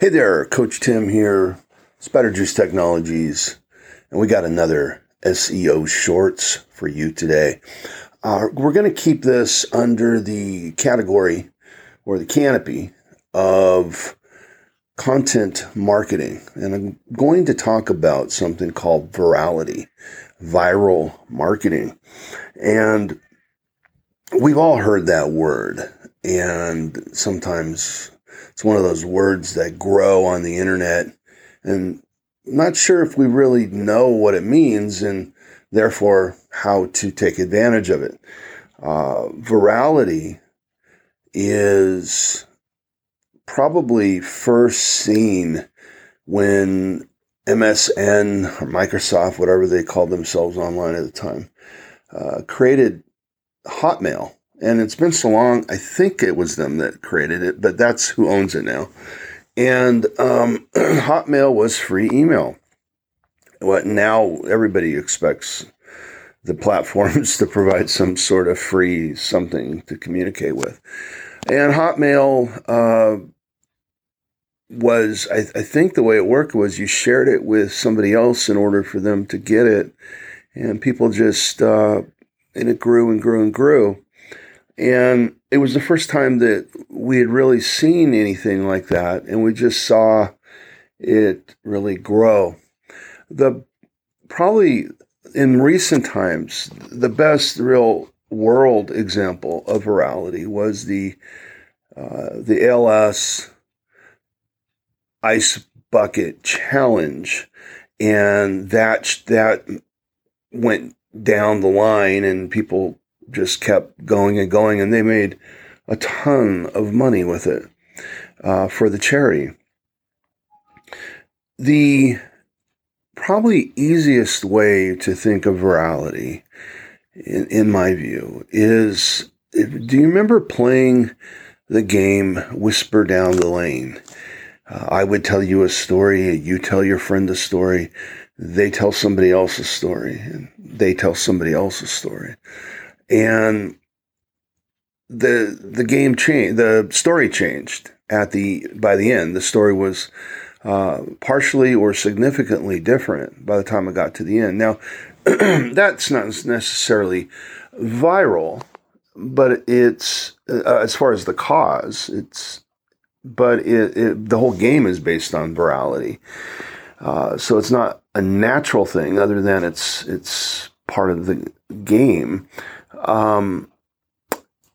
Hey there, Coach Tim here, Spider Juice Technologies, and we got another SEO Shorts for you today. Uh, we're going to keep this under the category or the canopy of content marketing, and I'm going to talk about something called virality, viral marketing. And we've all heard that word, and sometimes it's one of those words that grow on the internet and not sure if we really know what it means and therefore how to take advantage of it. Uh, virality is probably first seen when MSN or Microsoft, whatever they called themselves online at the time, uh, created Hotmail and it's been so long. I think it was them that created it, but that's who owns it now. And um, Hotmail was free email. What now? Everybody expects the platforms to provide some sort of free something to communicate with. And Hotmail uh, was, I, I, think the way it worked was you shared it with somebody else in order for them to get it. And people just, uh, and it grew and grew and grew. And it was the first time that we had really seen anything like that. And we just saw it really grow. The probably in recent times, the best real world example of virality was the uh, the ALS ice bucket challenge, and that that went down the line, and people just kept going and going, and they made a ton of money with it uh, for the charity. The probably easiest way to think of virality, in, in my view, is do you remember playing the game Whisper Down the Lane? Uh, I would tell you a story, you tell your friend a story, they tell somebody else a story, and they tell somebody else a story and the the game changed. The story changed at the by the end. The story was uh, partially or significantly different by the time I got to the end. Now, that's not necessarily viral, but it's uh, as far as the cause, it's but it, it, the whole game is based on virality. Uh, so it's not a natural thing, other than it's it's part of the game. Um,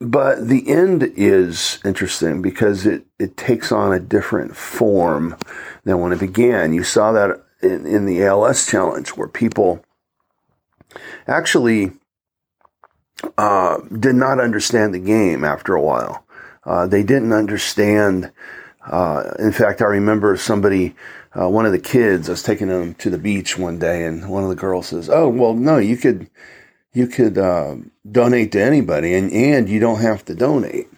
but the end is interesting because it, it takes on a different form than when it began. You saw that in, in the ALS challenge where people actually uh, did not understand the game after a while. Uh, they didn't understand. Uh, in fact, I remember somebody, uh, one of the kids, I was taking them to the beach one day, and one of the girls says, "Oh, well, no, you could." You could uh, donate to anybody, and and you don't have to donate.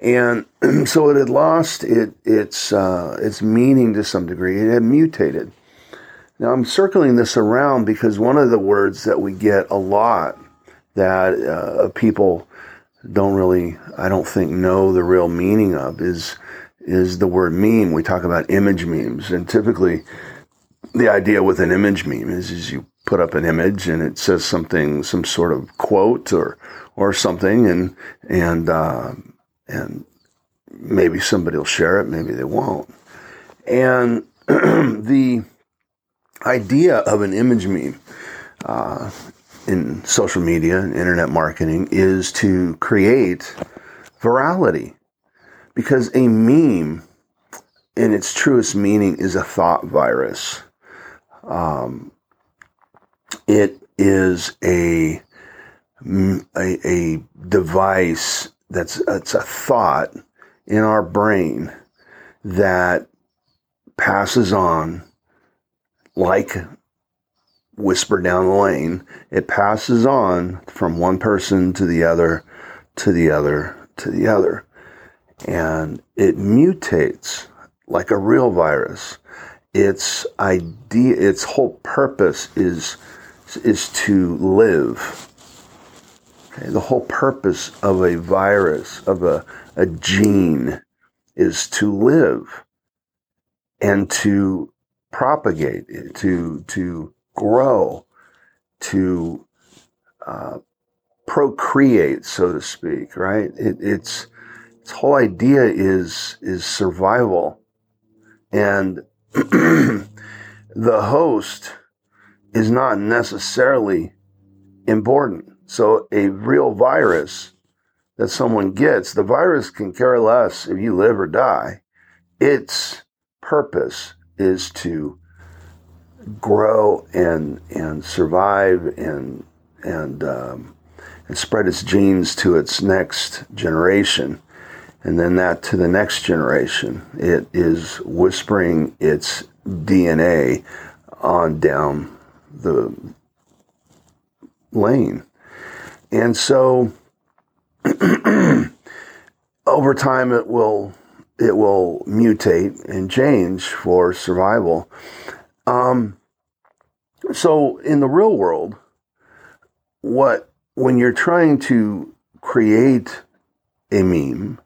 And so it had lost it, its uh, its meaning to some degree. It had mutated. Now I'm circling this around because one of the words that we get a lot that uh, people don't really, I don't think, know the real meaning of is is the word meme. We talk about image memes, and typically the idea with an image meme is, is you put up an image and it says something, some sort of quote or or something, and and uh, and maybe somebody will share it, maybe they won't. And the idea of an image meme uh, in social media and internet marketing is to create virality, because a meme, in its truest meaning, is a thought virus. Um, it is a a, a device that's it's a thought in our brain that passes on like whisper down the lane it passes on from one person to the other to the other to the other. And it mutates like a real virus. Its idea its whole purpose is is to live. Okay? The whole purpose of a virus, of a, a gene, is to live. and to propagate, to to grow, to uh, procreate, so to speak. Right? It, it's its whole idea is is survival, and the host is not necessarily important. So a real virus that someone gets, the virus can care less if you live or die. Its purpose is to grow and and survive and and um, and spread its genes to its next generation, and then that to the next generation. It is whispering its DNA on down the lane. And so over time it will it will mutate and change for survival. Um, so in the real world, what when you're trying to create a meme,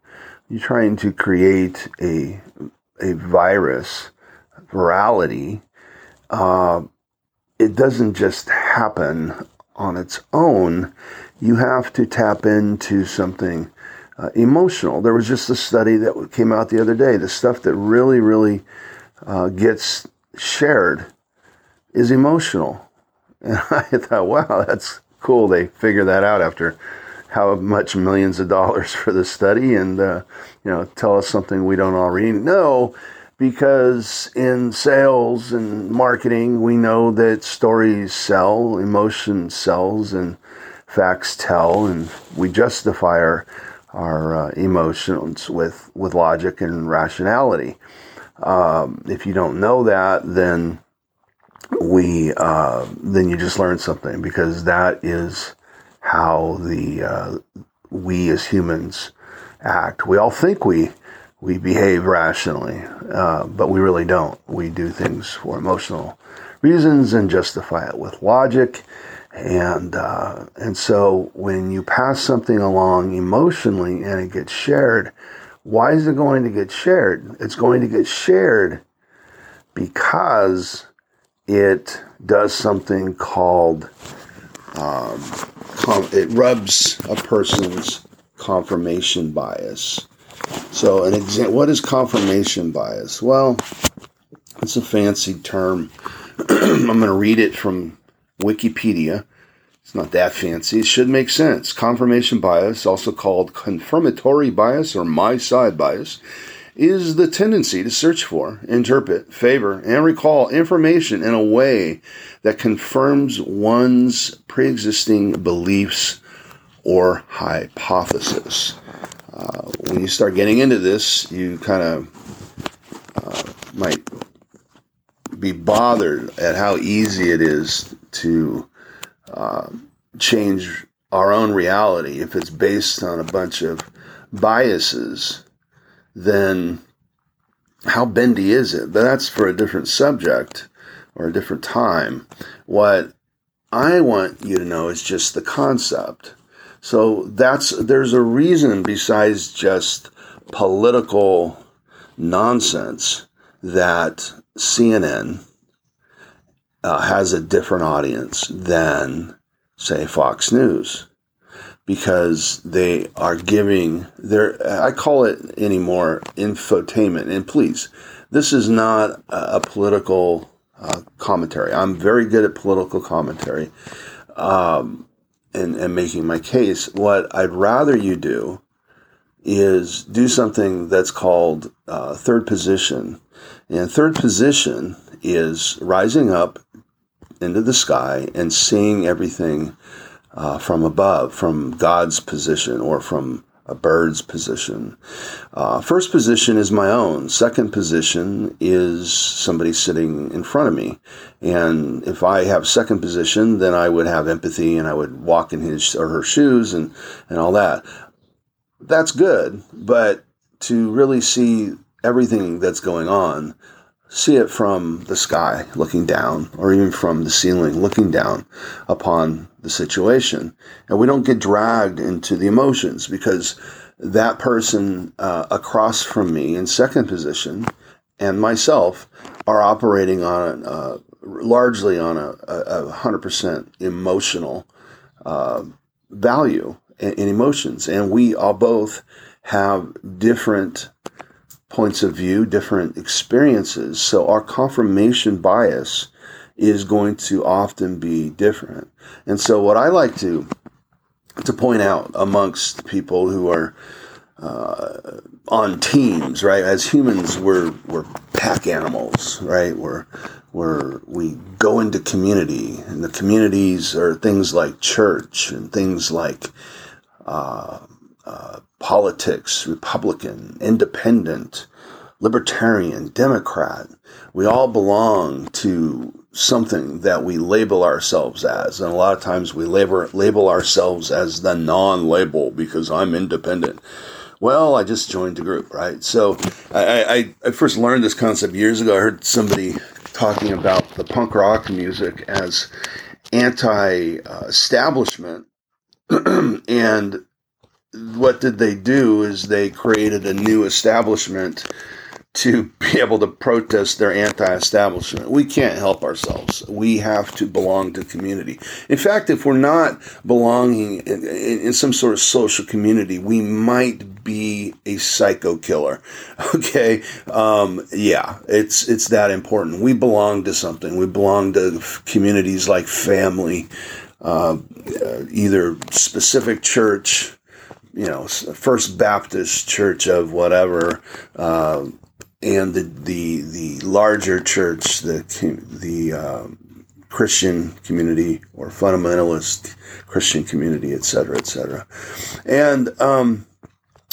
you're trying to create a a virus virality. Uh, it doesn't just happen on its own. You have to tap into something uh, emotional. There was just a study that came out the other day. The stuff that really, really uh, gets shared is emotional. And I thought, wow, that's cool. They figured that out after how much millions of dollars for the study and, uh, you know, tell us something we don't already know because in sales and marketing, we know that stories sell, emotion sells, and facts tell, and we justify our, our uh, emotions with, with logic and rationality. Um, if you don't know that, then we uh, then you just learn something because that is how the uh, we as humans act. We all think we we behave rationally, uh, but we really don't. We do things for emotional reasons and justify it with logic. And uh, and so when you pass something along emotionally and it gets shared, why is it going to get shared? It's going to get shared because it does something called um, it rubs a person's confirmation bias. So, an example, what is confirmation bias? Well, it's a fancy term. I'm going to read it from Wikipedia. It's not that fancy. It should make sense. Confirmation bias, also called confirmatory bias or my side bias, is the tendency to search for, interpret, favor, and recall information in a way that confirms one's pre existing beliefs or hypothesis. Uh, when you start getting into this, you kind of uh, might be bothered at how easy it is to uh, change our own reality if it's based on a bunch of biases. Then how bendy is it? But that's for a different subject or a different time. What I want you to know is just the concept so that's there's a reason besides just political nonsense that CNN uh, has a different audience than say Fox News. Because they are giving their I call it anymore infotainment. And please this is not a, political uh, commentary. I'm very good at political commentary. Um, and, and making my case. What I'd rather you do is do something that's called uh, third position. And third position is rising up into the sky and seeing everything uh, from above, from God's position or from a bird's position. Uh, first position is my own. Second position is somebody sitting in front of me. And if I have second position, then I would have empathy and I would walk in his or her shoes and, and all that. That's good. But to really see everything that's going on, see it from the sky looking down, or even from the ceiling looking down upon the situation. And we don't get dragged into the emotions because that person uh, across from me in second position and myself are operating on uh, largely on a, a, 100% emotional uh, value and emotions. And we all both have different points of view, different experiences. So our confirmation bias is going to often be different. And so what I like to to point out amongst people who are uh, on teams, right? As humans, we're we're pack animals, right? We're we're we go into community, and the communities are things like church and things like uh, uh, politics, Republican, Independent, Libertarian, Democrat. We all belong to something that we label ourselves as. And a lot of times we label, label ourselves as the non label because I'm independent. Well, I just joined the group, right? So I, I, I, first learned this concept years ago. I heard somebody talking about the punk rock music as anti establishment. and what did they do is they created a new establishment to be able to protest their anti-establishment. We can't help ourselves. We have to belong to community. In fact, if we're not belonging in, in, in some sort of social community, we might be a psycho killer. Okay, um, yeah, it's it's that important. We belong to something. We belong to communities like family, uh, either specific church you know, First Baptist Church of whatever, uh, and the the the larger church, the the um, Christian community or fundamentalist Christian community, et cetera, et cetera, and um,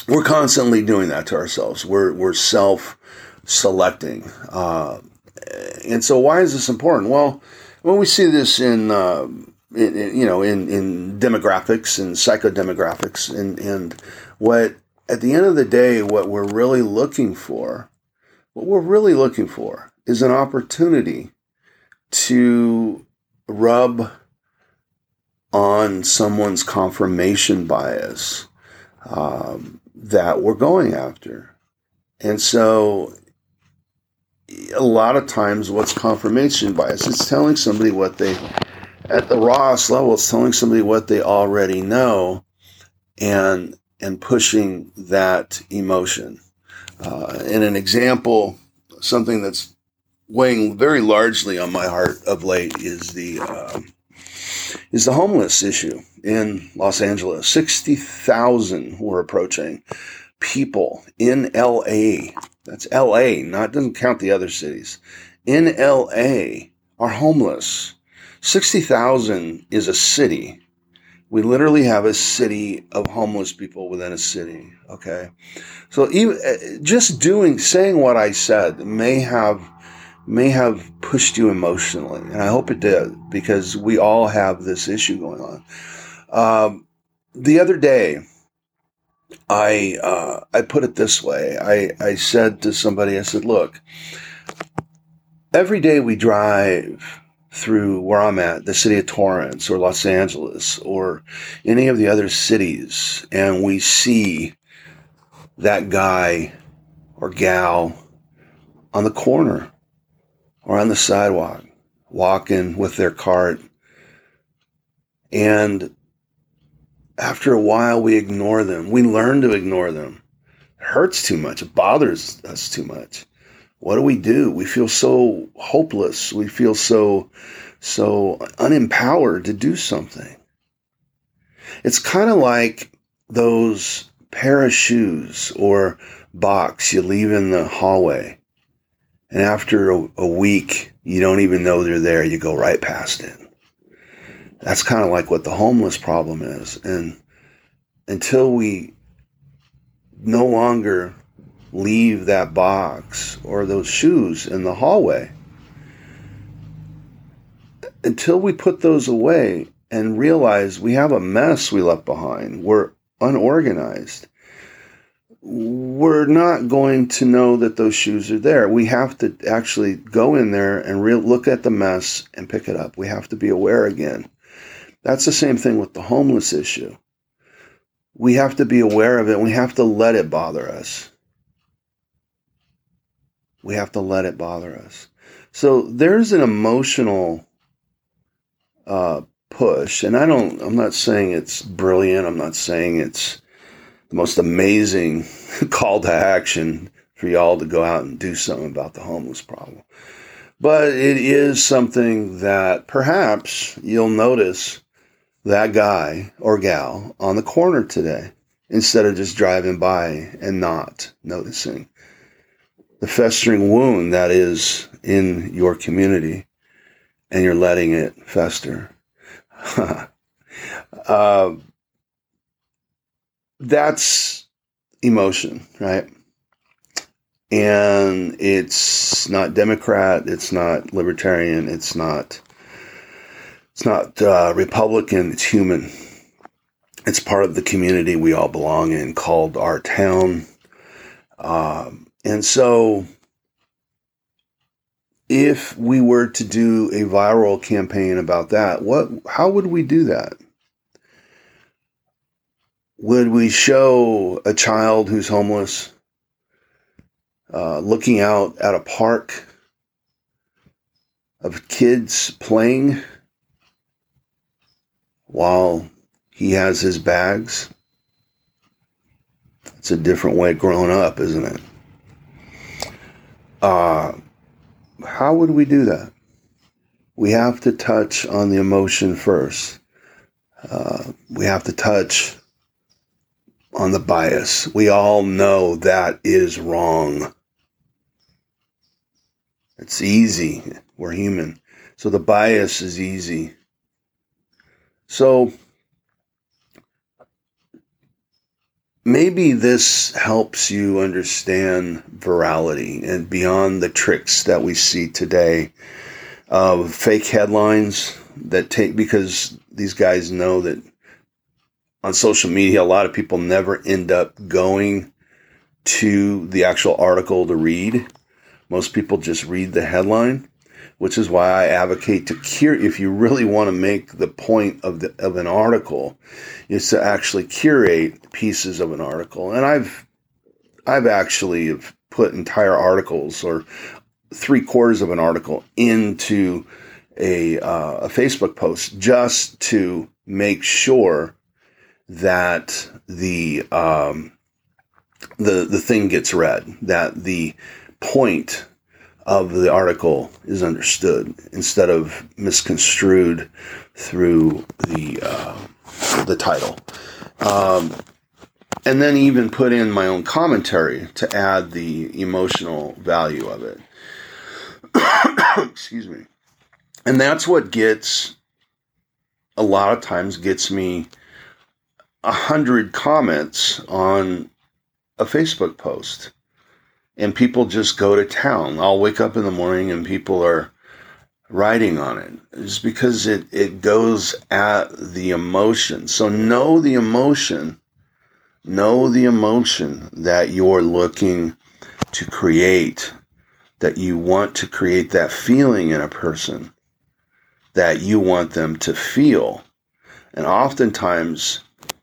we're constantly doing that to ourselves. We're we're self selecting, uh, and so why is this important? Well, when we see this in, uh, in, in you know in in demographics and psychodemographics, and and what at the end of the day, what we're really looking for what we're really looking for is an opportunity to rub on someone's confirmation bias um, that we're going after. And so, a lot of times, what's confirmation bias? It's telling somebody what they, at the rawest level, it's telling somebody what they already know and, and pushing that emotion. Uh, and an example, something that's weighing very largely on my heart of late is the uh, is the homeless issue in Los Angeles. Sixty thousand we're approaching people in L.A. That's L.A. Not doesn't count the other cities. In L.A. are homeless. Sixty thousand is a city. We literally have a city of homeless people within a city. Okay. So even uh, just doing, saying what I said may have, may have pushed you emotionally. And I hope it did because we all have this issue going on. Um, the other day, I, uh, I put it this way. I, I said to somebody, I said, look, every day we drive through where I'm at, the city of Torrance or Los Angeles or any of the other cities, and we see that guy or gal on the corner or on the sidewalk walking with their cart. And after a while, we ignore them. We learn to ignore them. It hurts too much. It bothers us too much what do we do? We feel so hopeless. We feel so, so unempowered to do something. It's kind of like those pair of shoes or box you leave in the hallway. And after a, a week, you don't even know they're there. You go right past it. That's kind of like what the homeless problem is. And until we no longer leave that box or those shoes in the hallway. Until we put those away and realize we have a mess we left behind, we're unorganized, we're not going to know that those shoes are there. We have to actually go in there and re- look at the mess and pick it up. We have to be aware again. That's the same thing with the homeless issue. We have to be aware of it. We have to let it bother us we have to let it bother us. So there's an emotional uh, push, and I don't. I'm not saying it's brilliant. I'm not saying it's the most amazing call to action for y'all to go out and do something about the homeless problem. But it is something that perhaps you'll notice that guy or gal on the corner today instead of just driving by and not noticing the festering wound that is in your community and you're letting it fester. uh, that's emotion, right? And it's not Democrat, it's not libertarian, it's not it's not uh, Republican, it's human. It's part of the community we all belong in called our town. Um, and so, if we were to do a viral campaign about that, what how would we do that? Would we show a child who's homeless uh, looking out at a park of kids playing while he has his bags? It's a different way of growing up, isn't it? Uh, how would we do that? We have to touch on the emotion first. Uh, we have to touch on the bias. We all know that is wrong. It's easy. We're human. So the bias is easy. So maybe this helps you understand virality and beyond the tricks that we see today of fake headlines that take because these guys know that on social media a lot of people never end up going to the actual article to read. Most people just read the headline which is why I advocate to curate. If you really want to make the point of the of an article, is to actually curate pieces of an article. And I've I've actually put entire articles or three quarters of an article into a uh, a Facebook post just to make sure that the um, the the thing gets read, that the point of the article is understood instead of misconstrued through the uh, the title. Um, and then even put in my own commentary to add the emotional value of it. Excuse me. And that's what gets a lot of times gets me a hundred comments on a Facebook post and people just go to town. I'll wake up in the morning and people are writing on it. It's because it, it goes at the emotion. So know the emotion. Know the emotion that you're looking to create, that you want to create that feeling in a person that you want them to feel. And oftentimes,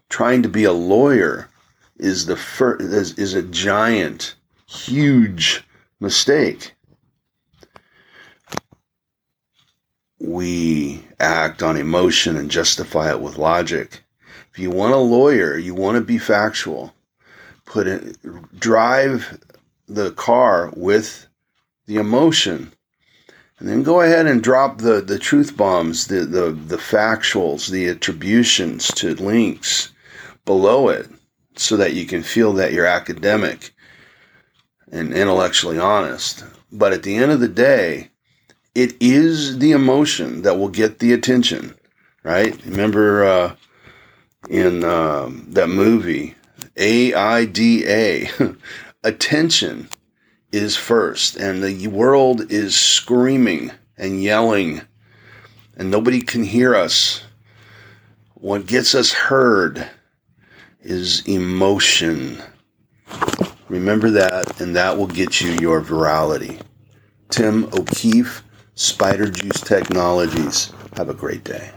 trying to be a lawyer is the first, is, is a giant huge mistake. We act on emotion and justify it with logic. If you want a lawyer, you want to be factual. Put it, drive the car with the emotion and then go ahead and drop the, the truth bombs, the, the, the factuals, the attributions to links below it so that you can feel that you're academic and intellectually honest. But at the end of the day, it is the emotion that will get the attention, right? Remember uh, in um, that movie, AIDA, attention is first, and the world is screaming and yelling, and nobody can hear us. What gets us heard is emotion. Remember that, and that will get you your virality. Tim O'Keefe, Spider Juice Technologies. Have a great day.